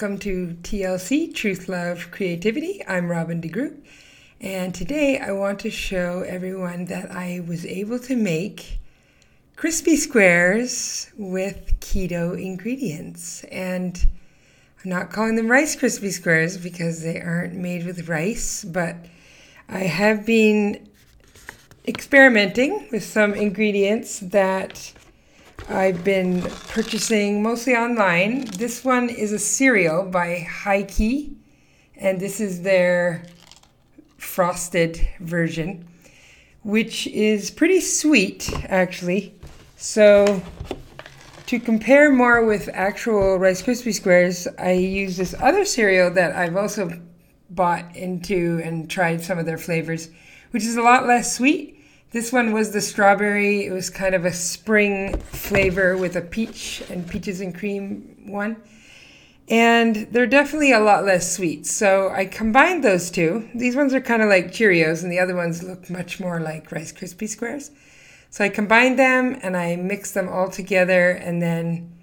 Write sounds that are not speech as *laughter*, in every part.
welcome to TLC Truth, Love, Creativity. I'm Robin DeGroot, and today I want to show everyone that I was able to make crispy squares with keto ingredients. And I'm not calling them Rice crispy Squares because they aren't made with rice, but I have been experimenting with some ingredients that I've been purchasing mostly online. This one is a cereal by Hi-Key, and this is their frosted version, which is pretty sweet actually. So, to compare more with actual Rice Krispie Squares, I use this other cereal that I've also bought into and tried some of their flavors, which is a lot less sweet this one was the strawberry. It was kind of a spring flavor with a peach and peaches and cream one. And they're definitely a lot less sweet. So I combined those two. These ones are kind of like Cheerios, and the other ones look much more like Rice Krispie Squares. So I combined them and I mixed them all together, and then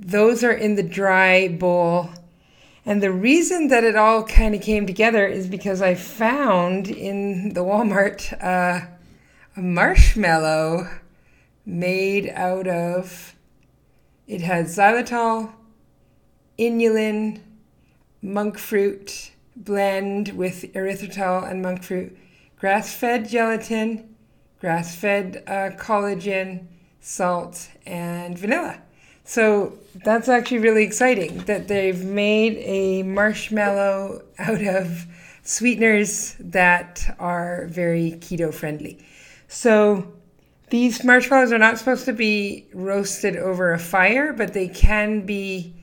those are in the dry bowl. And the reason that it all kind of came together is because I found in the Walmart uh, a marshmallow made out of it had xylitol, inulin, monk fruit blend with erythritol and monk fruit, grass fed gelatin, grass fed uh, collagen, salt, and vanilla. So that's actually really exciting that they've made a marshmallow out of sweeteners that are very keto friendly. So these marshmallows are not supposed to be roasted over a fire, but they can be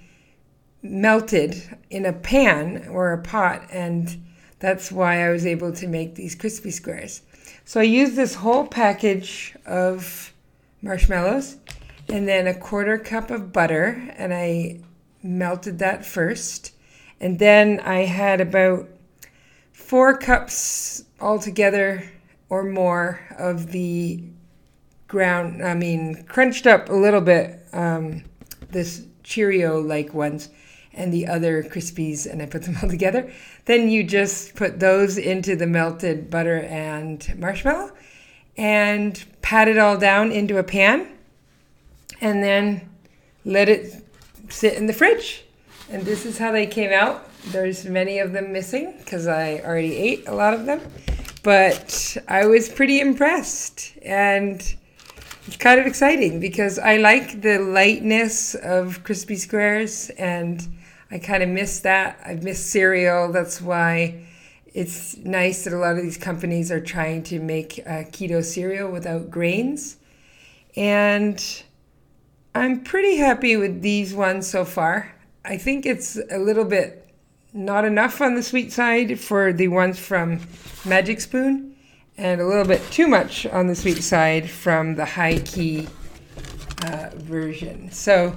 melted in a pan or a pot, and that's why I was able to make these crispy squares. So I used this whole package of marshmallows and then a quarter cup of butter, and I melted that first. And then I had about four cups altogether or more of the ground, I mean, crunched up a little bit, um, this Cheerio like ones and the other Krispies, and I put them *laughs* all together. Then you just put those into the melted butter and marshmallow and pat it all down into a pan and then let it sit in the fridge. And this is how they came out. There's many of them missing because I already ate a lot of them but I was pretty impressed and it's kind of exciting because I like the lightness of crispy squares and I kind of miss that. I miss cereal. That's why it's nice that a lot of these companies are trying to make uh, keto cereal without grains. And I'm pretty happy with these ones so far. I think it's a little bit not enough on the sweet side for the ones from Magic Spoon, and a little bit too much on the sweet side from the Hi-Key uh, version. So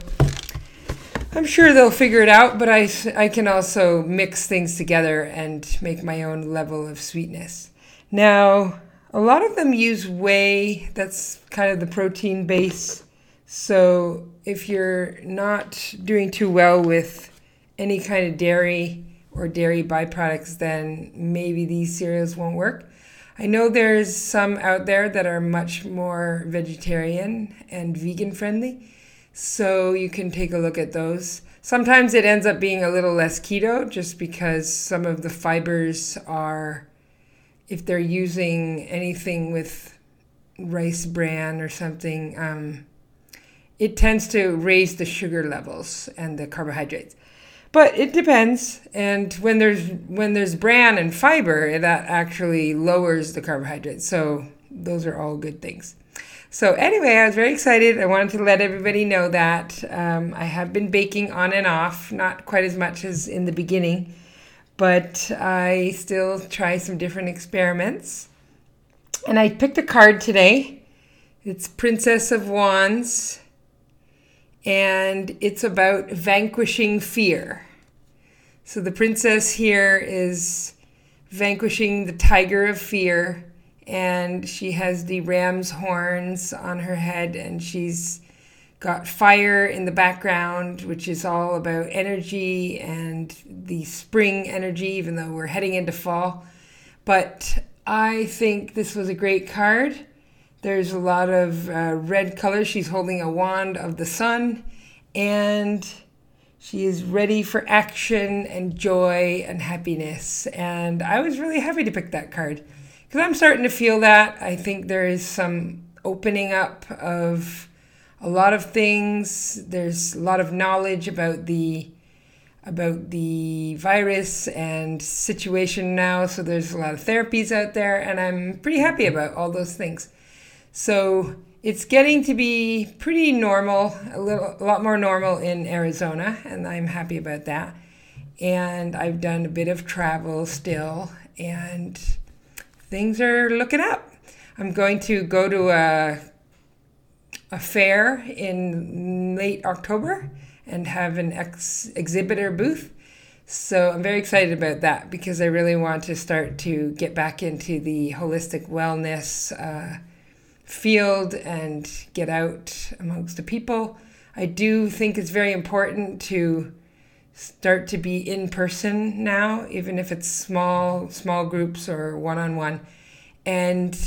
I'm sure they'll figure it out, but I, I can also mix things together and make my own level of sweetness. Now, a lot of them use whey, that's kind of the protein base. So if you're not doing too well with any kind of dairy or dairy byproducts, then maybe these cereals won't work. I know there's some out there that are much more vegetarian and vegan friendly, so you can take a look at those. Sometimes it ends up being a little less keto just because some of the fibers are, if they're using anything with rice bran or something, um, it tends to raise the sugar levels and the carbohydrates but it depends and when there's when there's bran and fiber that actually lowers the carbohydrates so those are all good things. So anyway i was very excited. I wanted to let everybody know that um, i have been baking on and off not quite as much as in the beginning but i still try some different experiments. And i picked a card today. It's princess of wands and it's about vanquishing fear. So the princess here is vanquishing the tiger of fear, and she has the ram's horns on her head, and she's got fire in the background, which is all about energy and the spring energy, even though we're heading into fall. But I think this was a great card. There's a lot of uh, red color. She's holding a wand of the sun and she is ready for action and joy and happiness. And I was really happy to pick that card because I'm starting to feel that. I think there is some opening up of a lot of things. There's a lot of knowledge about the about the virus and situation now. So there's a lot of therapies out there, and I'm pretty happy about all those things. So it's getting to be pretty normal, a little, a lot more normal in Arizona, and I'm happy about that. And I've done a bit of travel still, and things are looking up. I'm going to go to a a fair in late October and have an ex- exhibitor booth. So I'm very excited about that because I really want to start to get back into the holistic wellness. Uh, field and get out amongst the people. I do think it's very important to start to be in person now, even if it's small, small groups or one on one. And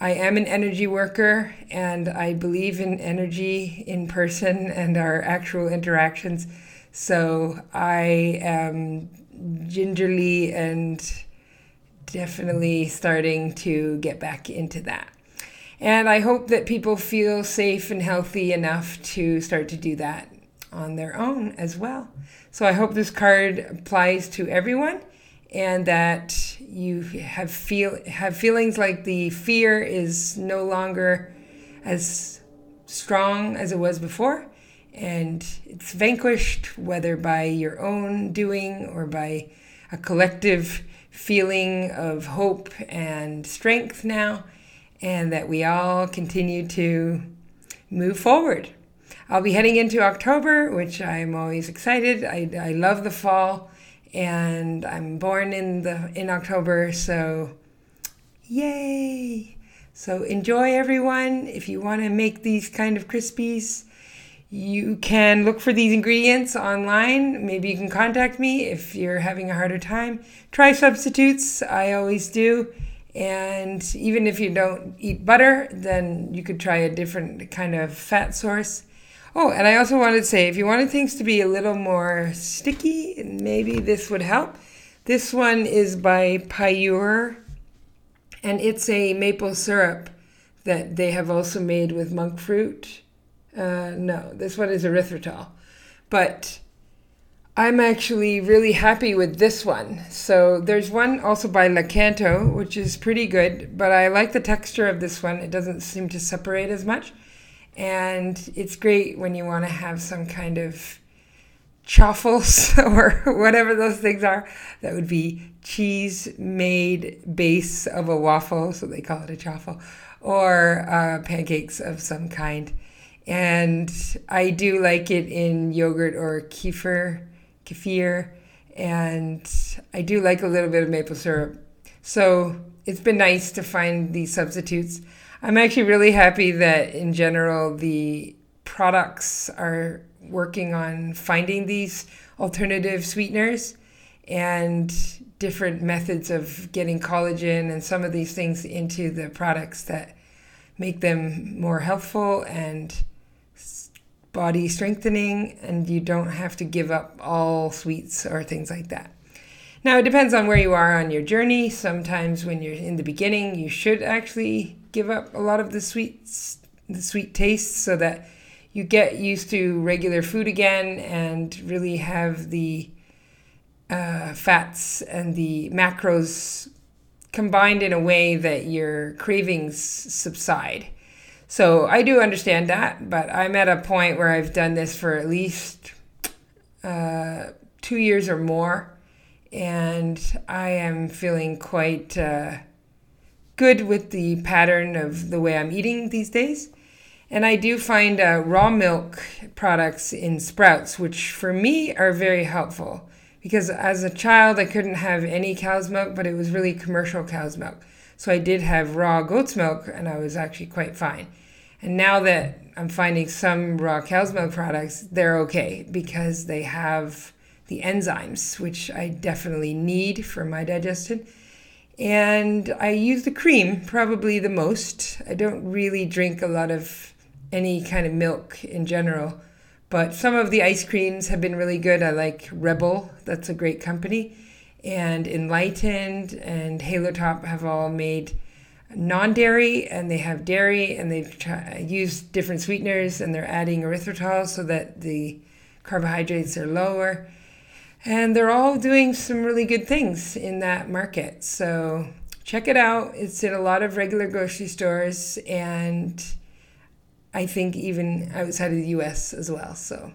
I am an energy worker and I believe in energy in person and our actual interactions. So I am gingerly and definitely starting to get back into that. And I hope that people feel safe and healthy enough to start to do that on their own as well. So I hope this card applies to everyone and that you have feel have feelings like the fear is no longer as strong as it was before and it's vanquished whether by your own doing or by a collective feeling of hope and strength now and that we all continue to move forward. I'll be heading into October, which I'm always excited. I, I love the fall, and I'm born in the in October, so yay! So enjoy, everyone. If you want to make these kind of crispies, you can look for these ingredients online. Maybe you can contact me if you're having a harder time. Try substitutes. I always do and even if you don't eat butter, then you could try a different kind of fat source. Oh, and I also wanted to say if you wanted things to be a little more sticky, maybe this would help. This one is by Pure, and it's a maple syrup that they have also made with monk fruit. Uh, no, this one is erythritol. But I'm actually really happy with this one. So there's one also by Lakanto, which is pretty good, but I like the texture of this one. It doesn't seem to separate as much. And it's great when you want to have some kind of chaffles *laughs* or whatever those things are. That would be cheese made base of a waffle, so they call it a chaffle, or uh, pancakes of some kind. And I do like it in yogurt or kefir kefir, and I do like a little bit of maple syrup. So it's been nice to find these substitutes. I'm actually really happy that in general the products are working on finding these alternative sweeteners and different methods of getting collagen and some of these things into the products that make them more healthful and body strengthening, and you don't have to give up all sweets or things like that. Now, it depends on where you are on your journey. Sometimes, when you're in the beginning, you should actually give up a lot of the sweets, the sweet tastes, so that you get used to regular food again and really have the uh, fats and the macros combined in a way that your cravings subside. So I do understand that, but I'm at a point where I've done this for at least uh, two years or more, and I am feeling quite uh, good with the pattern of the way I'm eating these days. And I do find uh, raw milk products in sprouts, which for me are very helpful because as a child I couldn't have any cow's milk, but it was really commercial cow's milk. So I did have raw goat's milk and I was actually quite fine. And now that I'm finding some raw cow's milk products, they're okay because they have the enzymes, which I definitely need for my digestion. And I use the cream probably the most. I don't really drink a lot of any kind of milk in general, but some of the ice creams have been really good. I like Rebel, that's a great company. And Enlightened and Halo Top have all made non-dairy and they have dairy and they've used different sweeteners and they're adding erythritol so that the carbohydrates are lower. And they're all doing some really good things in that market. So check it out. It's in a lot of regular grocery stores and i think even outside of the us as well. So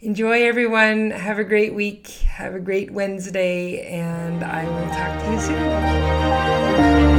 enjoy everyone. Have a great week. Have a great wednesday and i will talk to you soon